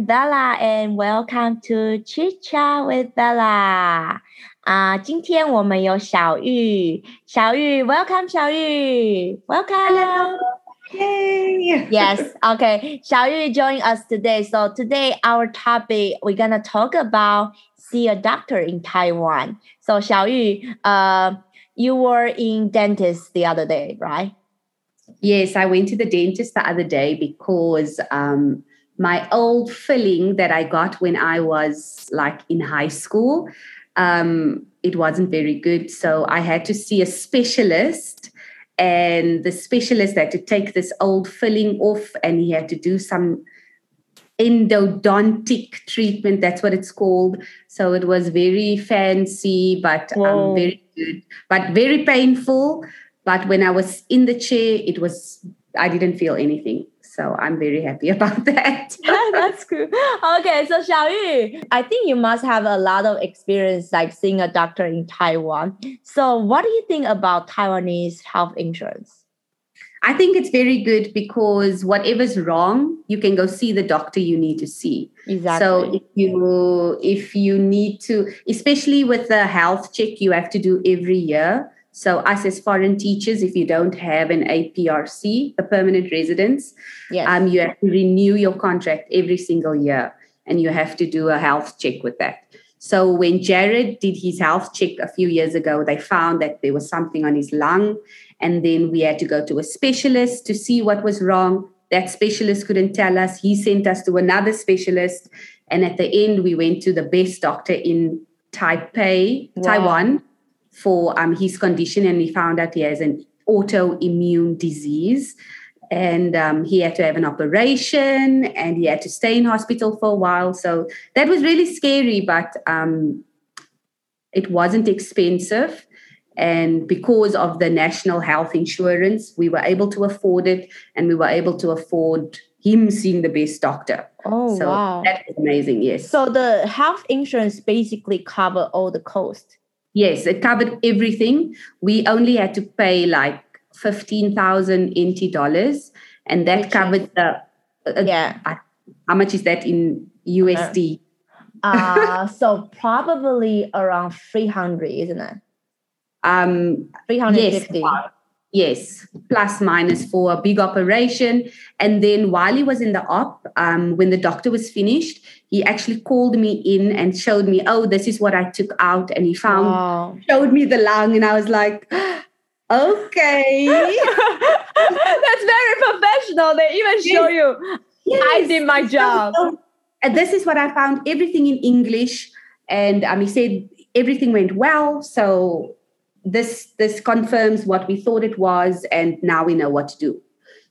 am Bella and welcome to Chit Chat with Bella. 啊，今天我们有小玉，小玉，welcome 小玉，welcome。Yay! yes, okay. Xiao Yu join us today. So today our topic we're gonna talk about see a doctor in Taiwan. So Xiao Yu, uh, you were in dentist the other day, right? Yes, I went to the dentist the other day because um, my old filling that I got when I was like in high school, um, it wasn't very good. So I had to see a specialist and the specialist had to take this old filling off and he had to do some endodontic treatment. That's what it's called. So it was very fancy but um, very good but very painful. But when i was in the chair it was i didn't feel anything so I'm very happy about that. That's cool. Okay, so Xiaoyu, I think you must have a lot of experience like seeing a doctor in Taiwan. So what do you think about Taiwanese health insurance? I think it's very good because whatever's wrong, you can go see the doctor you need to see. Exactly. So if you if you need to, especially with the health check you have to do every year, so, us as foreign teachers, if you don't have an APRC, a permanent residence, yes. um, you have to renew your contract every single year and you have to do a health check with that. So, when Jared did his health check a few years ago, they found that there was something on his lung. And then we had to go to a specialist to see what was wrong. That specialist couldn't tell us. He sent us to another specialist. And at the end, we went to the best doctor in Taipei, wow. Taiwan for um, his condition, and we found out he has an autoimmune disease. And um, he had to have an operation and he had to stay in hospital for a while. So that was really scary, but um, it wasn't expensive. And because of the national health insurance, we were able to afford it and we were able to afford him seeing the best doctor. Oh, so wow. That was amazing, yes. So the health insurance basically cover all the cost. Yes, it covered everything. We only had to pay like 15,000 NT dollars, and that Which covered the. Uh, yeah. Uh, how much is that in USD? Uh, so probably around 300, isn't it? Um, 350. Yes, Yes, plus minus for a big operation. And then while he was in the op, um, when the doctor was finished, he actually called me in and showed me, oh, this is what I took out. And he found, wow. showed me the lung. And I was like, okay. That's very professional. They even show you, yes. I did my job. and this is what I found everything in English. And um, he said everything went well. So this this confirms what we thought it was and now we know what to do.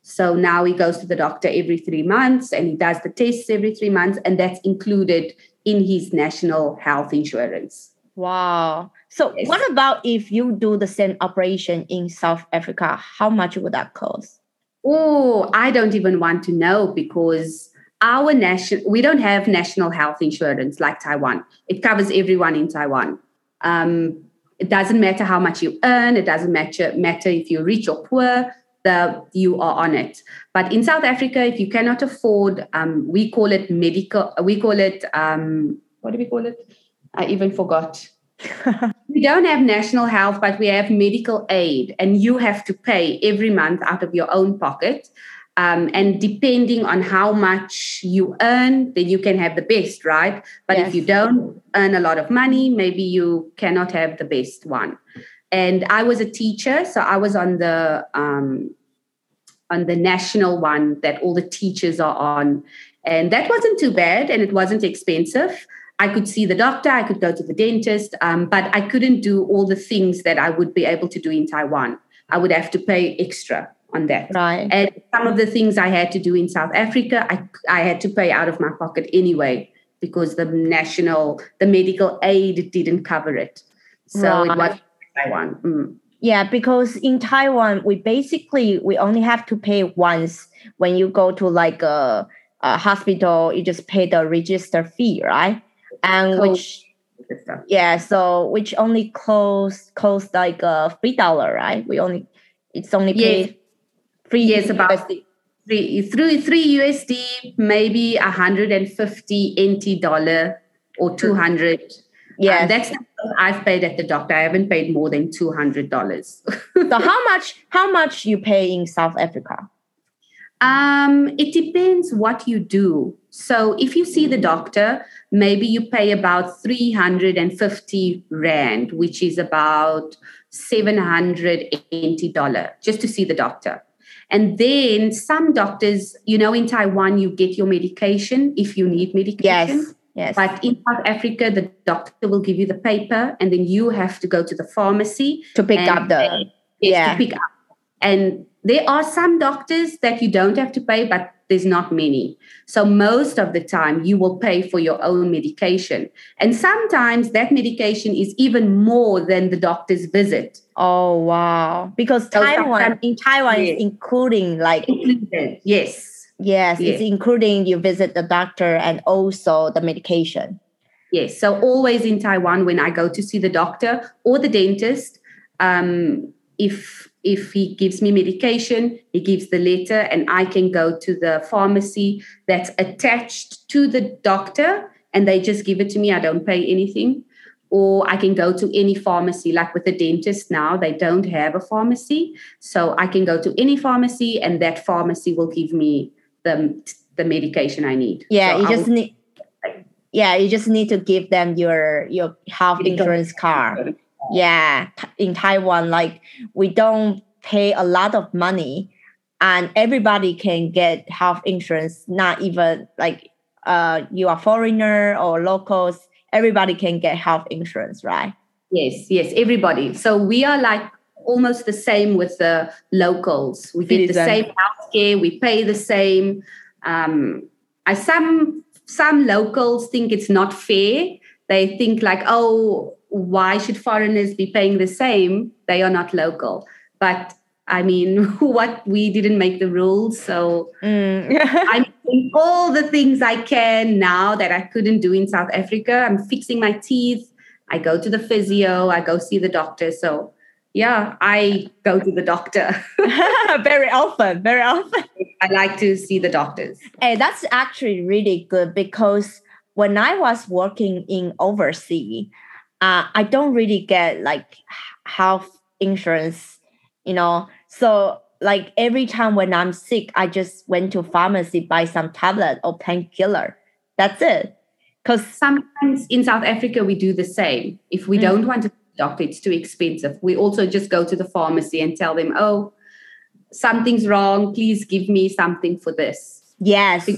So now he goes to the doctor every three months and he does the tests every three months and that's included in his national health insurance. Wow. So yes. what about if you do the same operation in south africa? How much would that cost? Oh i don't even want to know because our national we don't have national health insurance like taiwan. It covers everyone in taiwan. Um, it doesn't matter how much you earn. It doesn't matter, matter if you're rich or poor. The, you are on it. But in South Africa, if you cannot afford, um, we call it medical. We call it um, what do we call it? I even forgot. we don't have national health, but we have medical aid, and you have to pay every month out of your own pocket. Um, and depending on how much you earn, then you can have the best, right? But yes. if you don't earn a lot of money, maybe you cannot have the best one. And I was a teacher, so I was on the um, on the national one that all the teachers are on, and that wasn't too bad, and it wasn't expensive. I could see the doctor, I could go to the dentist, um, but I couldn't do all the things that I would be able to do in Taiwan. I would have to pay extra on that. Right. And some of the things I had to do in South Africa, I, I had to pay out of my pocket anyway because the national, the medical aid didn't cover it. So right. it was Taiwan. Mm. Yeah, because in Taiwan, we basically we only have to pay once when you go to like a, a hospital. You just pay the register fee, right? And cool. which yeah, so which only cost cost like a uh, three dollar, right? We only it's only paid yes three years about three, through three USD, maybe 150 NT dollar or 200. Yeah, Um, that's I've paid at the doctor. I haven't paid more than two hundred dollars. so how much how much you pay in South Africa? um, it depends what you do. So if you see the doctor, maybe you pay about three hundred and fifty rand, which is about seven hundred eighty dollar, just to see the doctor. And then some doctors, you know, in Taiwan, you get your medication if you need medication. Yes. Yes. But in South Africa, the doctor will give you the paper, and then you have to go to the pharmacy to pick up the yeah. to pick up. And there are some doctors that you don't have to pay, but there's not many. So most of the time, you will pay for your own medication, and sometimes that medication is even more than the doctor's visit. Oh wow! Because So Taiwan in Taiwan is including like Included. Yes. yes, it's including you visit the doctor and also the medication. Yes. So always in Taiwan, when I go to see the doctor or the dentist, um, if if he gives me medication, he gives the letter, and I can go to the pharmacy that's attached to the doctor, and they just give it to me. I don't pay anything. Or I can go to any pharmacy, like with the dentist now, they don't have a pharmacy. So I can go to any pharmacy, and that pharmacy will give me the, the medication I need. Yeah, So you I just need. Yeah, you just need to give them your your health insurance card. Yeah, in Taiwan, like we don't pay a lot of money, and everybody can get health insurance. Not even like uh, you are foreigner or locals. Everybody can get health insurance, right? Yes, yes, everybody. So we are like almost the same with the locals. We get the same healthcare. We pay the same. Um, I some some locals think it's not fair. They think like, oh, why should foreigners be paying the same? They are not local. But I mean, what we didn't make the rules, so Mm. I'm doing all the things I can now that I couldn't do in South Africa. I'm fixing my teeth. I go to the physio. I go see the doctor. So, yeah, I go to the doctor. very often, very often. I like to see the doctors. Hey, that's actually really good because when I was working in overseas, uh, I don't really get like health insurance, you know. So like every time when I'm sick, I just went to pharmacy buy some tablet or painkiller. That's it. Cause Sometimes in South Africa, we do the same. If we Mm. don't want to doctor, it's too expensive. We also just go to the pharmacy and tell them, oh, something's wrong. Please give me something for this. yes,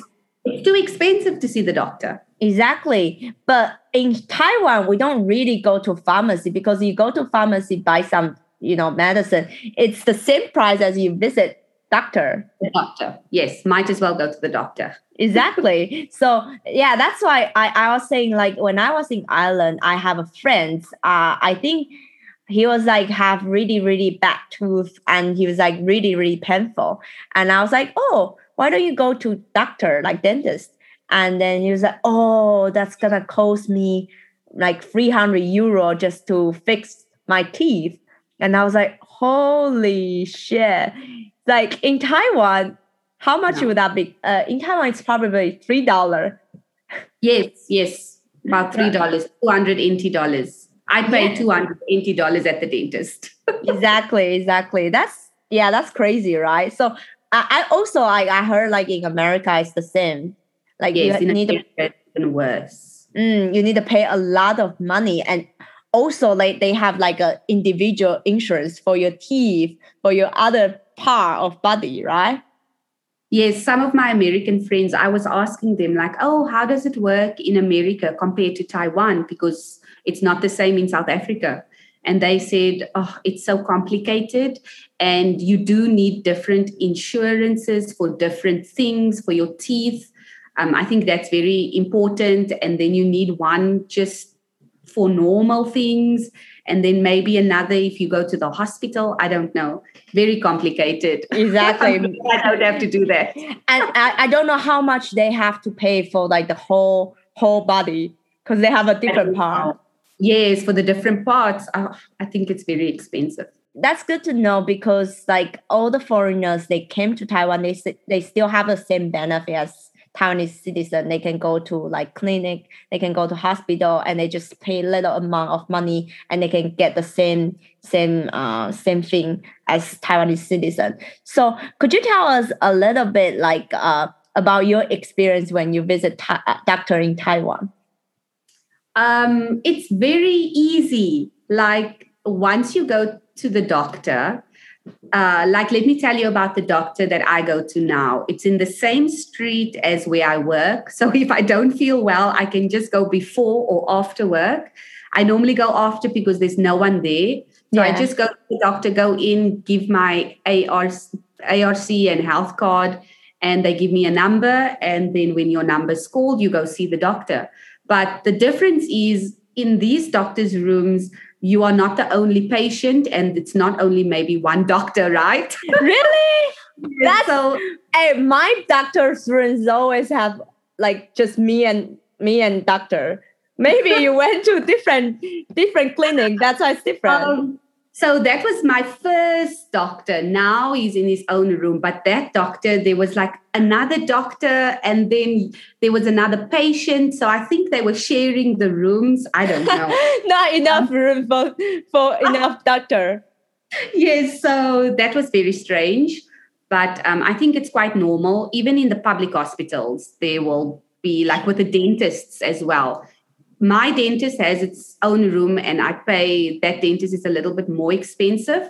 It's too expensive to see the doctor. Exactly. But in Taiwan, we don't really go to pharmacy because you go to pharmacy buy some, you know, medicine. It's the same price as you visit doctor. The doctor. Yes, might as well go to the doctor. Exactly. so yeah, that's why I, I was saying like when I was in Ireland, I have a friend. Uh, I think he was like have really really bad tooth and he was like really really painful. And I was like, oh, why don't you go to doctor like dentist? And then he was like, oh, that's gonna cost me like 300 euro just to fix my teeth. And I was like, holy shit. Like in Taiwan, how much No. would that be? Uh, in Taiwan, it's probably three dollar. Yes, yes, about three dollars, two hundred NT dollars. I pay Yeah. two hundred NT dollars at the dentist. exactly, exactly. That's yeah, that's crazy, right? So I, I also like I heard like in America it's the same. Like yes, you in need to it's even worse. mm, you need to pay a lot of money and also like they have like a individual insurance for your teeth for your other part of body right Yes, some of my American friends, I was asking them like, "Oh, how does it work in America compared to Taiwan? Because it's not the same in South Africa." And they said, "Oh, it's so complicated, and you do need different insurances for different things for your teeth. Um, I think that's very important. And then you need one just for normal things, and then maybe another if you go to the hospital. I don't know. Very complicated. exactly I don't have to do that. and I, I don't know how much they have to pay for like the whole whole body because they have a different part Yes, for the different parts, uh, I think it's very expensive. that's good to know because like all the foreigners they came to Taiwan, they they still have the same benefit as Taiwanese citizen. They can go to like clinic, they can go to hospital, and they just pay little amount of money, and they can get the same same uh same thing as Taiwanese citizen. So could you tell us a little bit like uh about your experience when you visit ta- uh, doctor in Taiwan? Um, it's very easy. Like once you go to the doctor, uh, like let me tell you about the doctor that I go to now. It's in the same street as where I work. So if I don't feel well, I can just go before or after work. I normally go after because there's no one there. So yeah. I just go to the doctor, go in, give my ARC, ARC and health card, and they give me a number. And then when your number's called, you go see the doctor. But the difference is in these doctors' rooms, you are not the only patient and it's not only maybe one doctor right? Really? That's so hey my doctor's rooms always have like just me and me and doctor. Maybe you went to different different clinic that's why it's different. Um, so that was my first doctor. Now he's in his own room. But that doctor, there was like another doctor, and then there was another patient. So I think they were sharing the rooms. I don't know. Not enough um, room for, for enough doctor. Yes. So that was very strange. But um, I think it's quite normal. Even in the public hospitals, they will be like with the dentists as well my dentist has its own room and i pay that dentist is a little bit more expensive.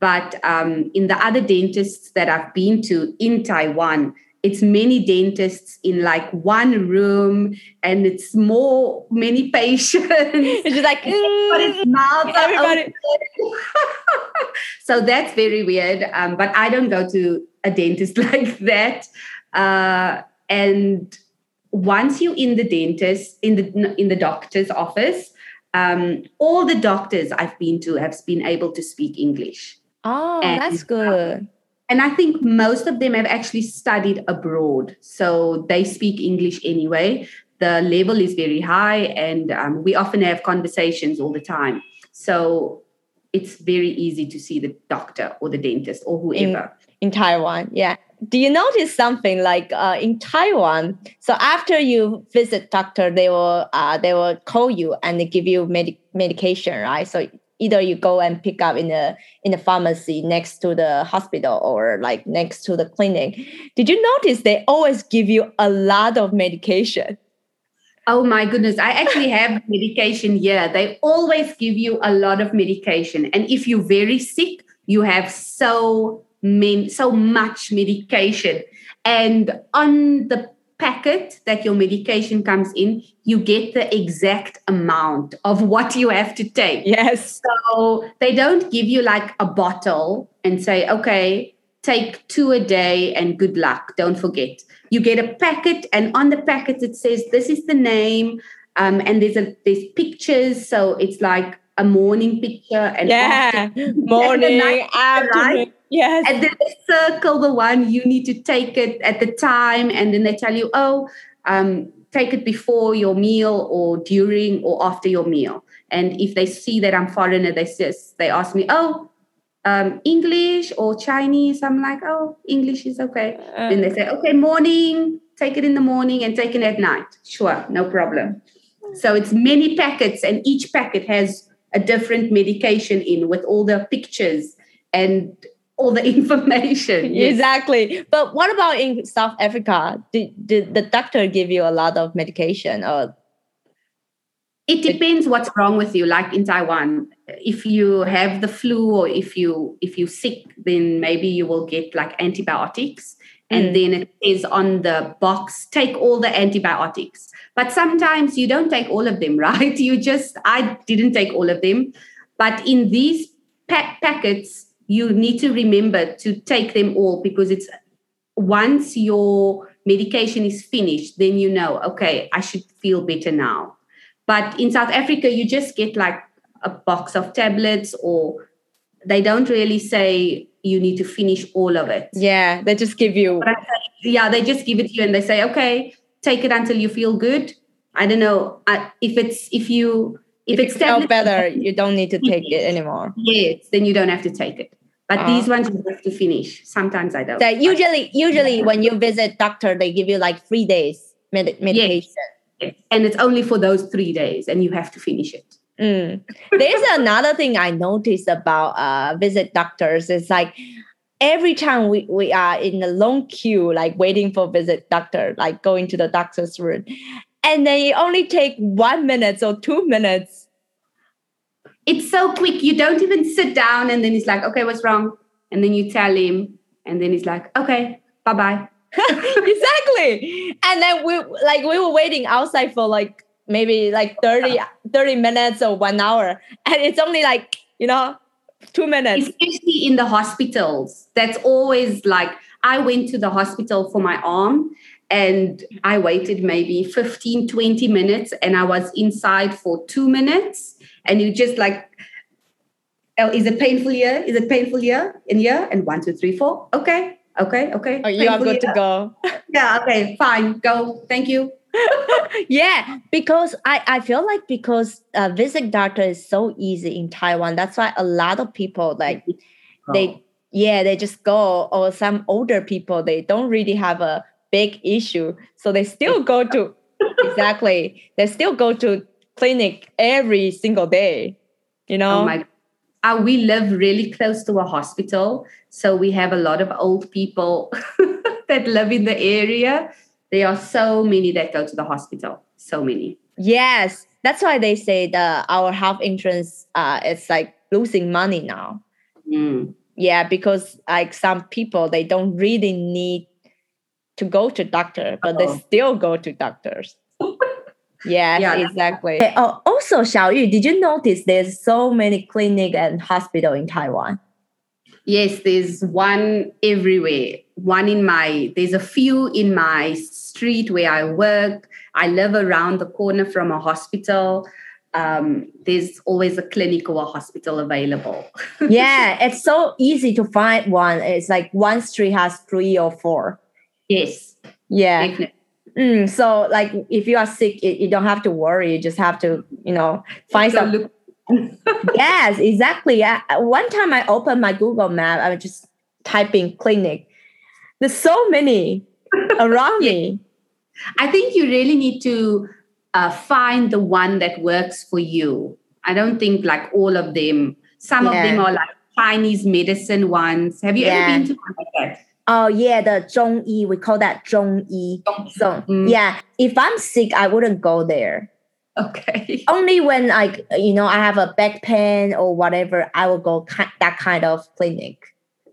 But um, in the other dentists that i've been to in taiwan it's many dentists in like one room and it's more many patients. It's just like everybody's mouth everybody. so that's very weird um, but i don't go to a dentist like that. Uh, and once you're in the dentist in the in the doctor's office um, all the doctors i've been to have been able to speak english. Oh and, that's good. and i think most of them have actually studied abroad. So they speak english anyway. The level is very high and um, we often have conversations all the time. So it's very easy to see the doctor or the dentist or whoever. in, in taiwan yeah do you notice something like uh, in Taiwan? So after you visit doctor, they will uh, they will call you and they give you med- medication, right? So either you go and pick up in the in the pharmacy next to the hospital or like next to the clinic. Did you notice they always give you a lot of medication? Oh my goodness, I actually have medication here. They always give you a lot of medication. And if you're very sick, you have so so much medication. And on the packet that your medication comes in, you get the exact amount of what you have to take. Yes. So they don't give you like a bottle and say, okay, take two a day and good luck. Don't forget. You get a packet, and on the packet it says this is the name, um, and there's a there's pictures. So it's like a morning picture and yeah, morning, afternoon. Yes. And then they circle the one you need to take it at the time, and then they tell you, oh, um, take it before your meal or during or after your meal. And if they see that I'm foreigner, they says they ask me, oh, um, English or Chinese. I'm like, oh, English is okay. Uh, then they say, okay, morning, take it in the morning and take it at night. Sure, no problem. So it's many packets, and each packet has a different medication in with all the pictures and all the information. Yes. Exactly. But what about in South Africa? Did, did the doctor give you a lot of medication or it depends what's wrong with you like in taiwan if you have the flu or if you if you're sick then maybe you will get like antibiotics and mm. then it says on the box take all the antibiotics but sometimes you don't take all of them right you just i didn't take all of them but in these pa- packets you need to remember to take them all because it's once your medication is finished, then you know, okay, I should feel better now. But in South Africa, you just get like a box of tablets, or they don't really say you need to finish all of it. Yeah, they just give you. Yeah, they just give it to you and they say, okay, take it until you feel good. I don't know if it's if you If, If it's you feel better, you don't need to take it anymore. yes, then you don't have to take it. But Ah. these ones you have to finish. Sometimes I don't. So usually, usually when you visit doctor, they give you like three days med- medication. and it's only for those three days, and you have to finish it. Mm. There's another thing I noticed about uh, visit doctors. It's like every time we, we are in a long queue, like waiting for visit doctor, like going to the doctor's room, and then it only take one minute or two minutes. It's so quick. You don't even sit down, and then he's like, "Okay, what's wrong?" And then you tell him, and then he's like, "Okay, bye bye." exactly. And then we like we were waiting outside for like maybe like 30, 30 minutes or one hour, and it's only like you know two minutes. especially in the hospitals that's always like i went to the hospital for my arm and i waited maybe 15 20 minutes and i was inside for two minutes. And you just like oh is it painful here? Is it painful here? In here? And one two three four. Okay okay okay. Oh, you are good to go. yeah okay fine. Go. Thank you. Yeah, because I, I feel like because uh, visit doctor is so easy in Taiwan. That's why a lot of people like they yeah they just go or some older people they don't really have a big issue, so they still go to exactly they still go to clinic every single day. You know. Oh my uh, we live really close to a hospital. So we have a lot of old people that live in the area. There are so many that go to the hospital. So many. Yes, that's why they say the our health insurance uh is like losing money now. Mm. Yeah, because like some people they don't really need to go to doctor, but they Uh-oh. still go to doctors. yes, Yeah. exactly. Okay, Oh, also, Xiaoyu, did you notice there's so many clinic and hospital in Taiwan? Yes, there's one everywhere. One in my, there's a few in my street where I work. I live around the corner from a hospital. Um, there's always a clinic or a hospital available. yeah, it's so easy to find one. It's like one street has three or four. Yes, Yeah. definitely. Mm, so like if you are sick, you, you don't have to worry. You just have to, you know, find some look, yes, exactly. I, one time I opened my Google map, I was just typing clinic. There's so many around me. I think you really need to uh, find the one that works for you. I don't think like all of them. Some of them are like Chinese medicine ones. Have you Yeah. ever been to one like that? Oh yeah, the Zhongyi. We call that Zhongyi. So mm. yeah, if I'm sick, I wouldn't go there. Okay. Only when I, you know, I have a back pain or whatever, I will go ki- that kind of clinic.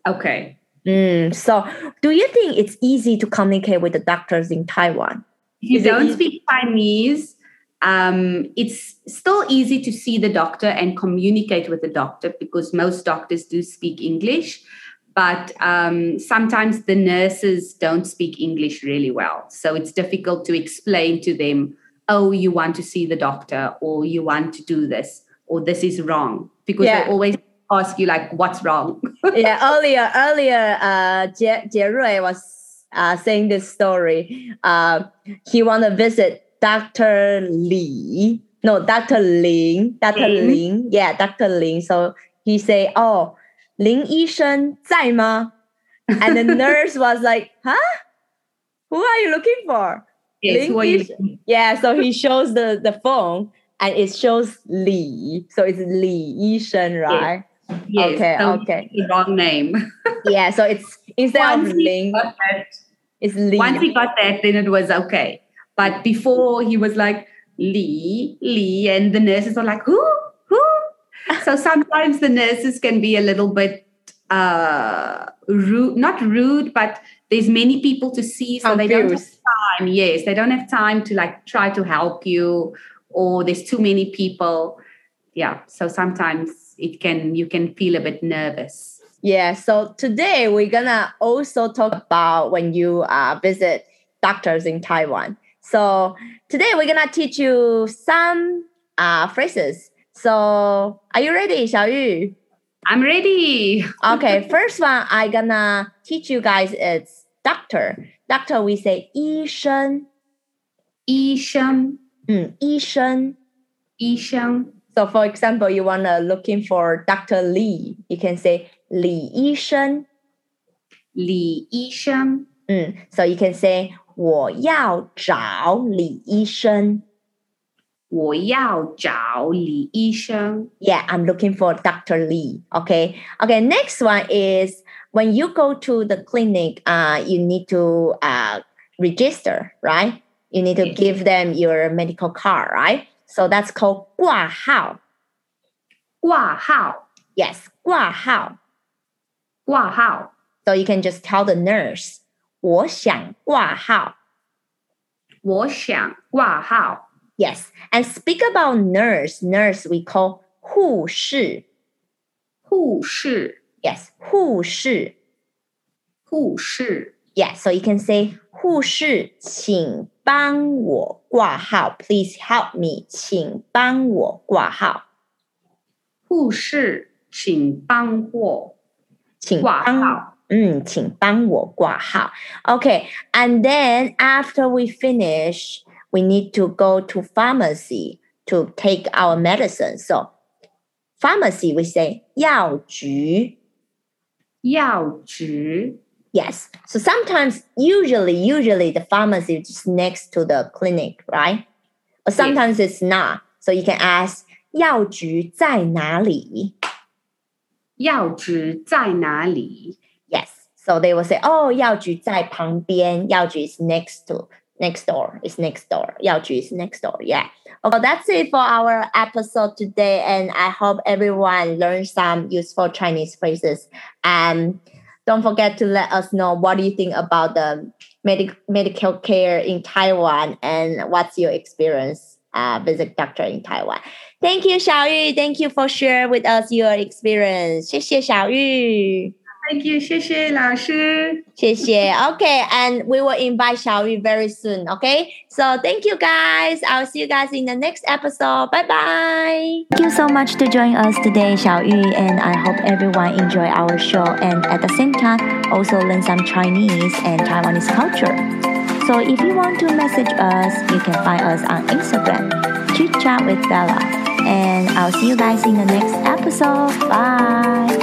Okay. Mm. So, do you think it's easy to communicate with the doctors in Taiwan? If you Is don't speak Chinese, um, it's still easy to see the doctor and communicate with the doctor because most doctors do speak English. But um, sometimes the nurses don't speak English really well. So it's difficult to explain to them, oh, you want to see the doctor, or you want to do this, or this is wrong. Because Yeah. they always ask you, like, what's wrong? yeah, earlier, earlier, uh, Jie, Jie Rui was uh, saying this story. Uh, he want to visit Dr. Li. No, Dr. Ling. Dr. Ling. Ling. Yeah, Dr. Ling. So he say, "Oh, Ling And the nurse was like, huh? Who are you looking for? Yes, Yeah, so he shows the, the phone and it shows Li. So it's Li Yishen, right? Yes. yes. Okay, so okay. Wrong name. yeah, so it's instead Once of Ling. That, it's Li. Once he got that, then it was okay. But before he was like, Lee, Lee, and the nurses were like, who? So sometimes the nurses can be a little bit uh rude, not rude, but there's many people to see, so they don't have time. Yes, they don't have time to like try to help you, or there's too many people. Yeah, so sometimes it can you can feel a bit nervous. Yeah, so today we're gonna also talk about when you uh, visit doctors in Taiwan. So today we're gonna teach you some uh, phrases. So are you ready, Xiaoyu? I'm ready. Okay, first one I gonna teach you guys is doctor. Doctor, we say 医生. 医生，嗯，医生.医生。 So, for example, you want to looking for Dr. Lee, you can say 李医生.李医生. Mm, so you can say 我要找李医生. 我要找李医生. Yeah, I'm looking for Dr. Lee. Okay. Okay. Next one is when you go to the clinic, uh, you need to uh, register, right? You need to Yes. give them your medical card, right? So that's called 挂号.挂号, Yes, 挂号.挂号. So you can just tell the nurse, 我想挂号.我想挂号. Yes. And speak about nurse. Nurse we call 护士.护士, Yes, 护士.护士. Yeah, so you can say 护士，请帮我挂号。Please help me，请帮我挂号，护士，请帮我请挂帮号。嗯，请帮我挂号。Okay, and then after we finish, we need to go to pharmacy to take our medicine. So pharmacy we say 药局。药局， Yes. So sometimes, usually, usually the pharmacy is just next to the clinic, right? But sometimes it's not. So you can ask 药局在哪里?药局在哪里？ Yes. So they will say, oh, 药局在旁边.药局 is next to, next door. It's next door. 药局 is next door. Yeah. Well, that's it for our episode today. And I hope everyone learned some useful Chinese phrases. And don't forget to let us know what do you think about the medic- medical care in Taiwan and what's your experience uh, visit doctor in Taiwan. Thank you, Xiaoyu. Thank you for sharing with us your experience. 谢谢小玉。 Thank you，谢谢老师。谢谢. Okay, and we will invite Xiaoyu very soon. Okay, so thank you guys. I'll see you guys in the next episode. Bye bye. Thank you so much to join us today, Xiaoyu, and I hope everyone enjoy our show and at the same time also learn some Chinese and Taiwanese culture. So if you want to message us, you can find us on Instagram, chit chat with Bella. And I'll see you guys in the next episode. Bye.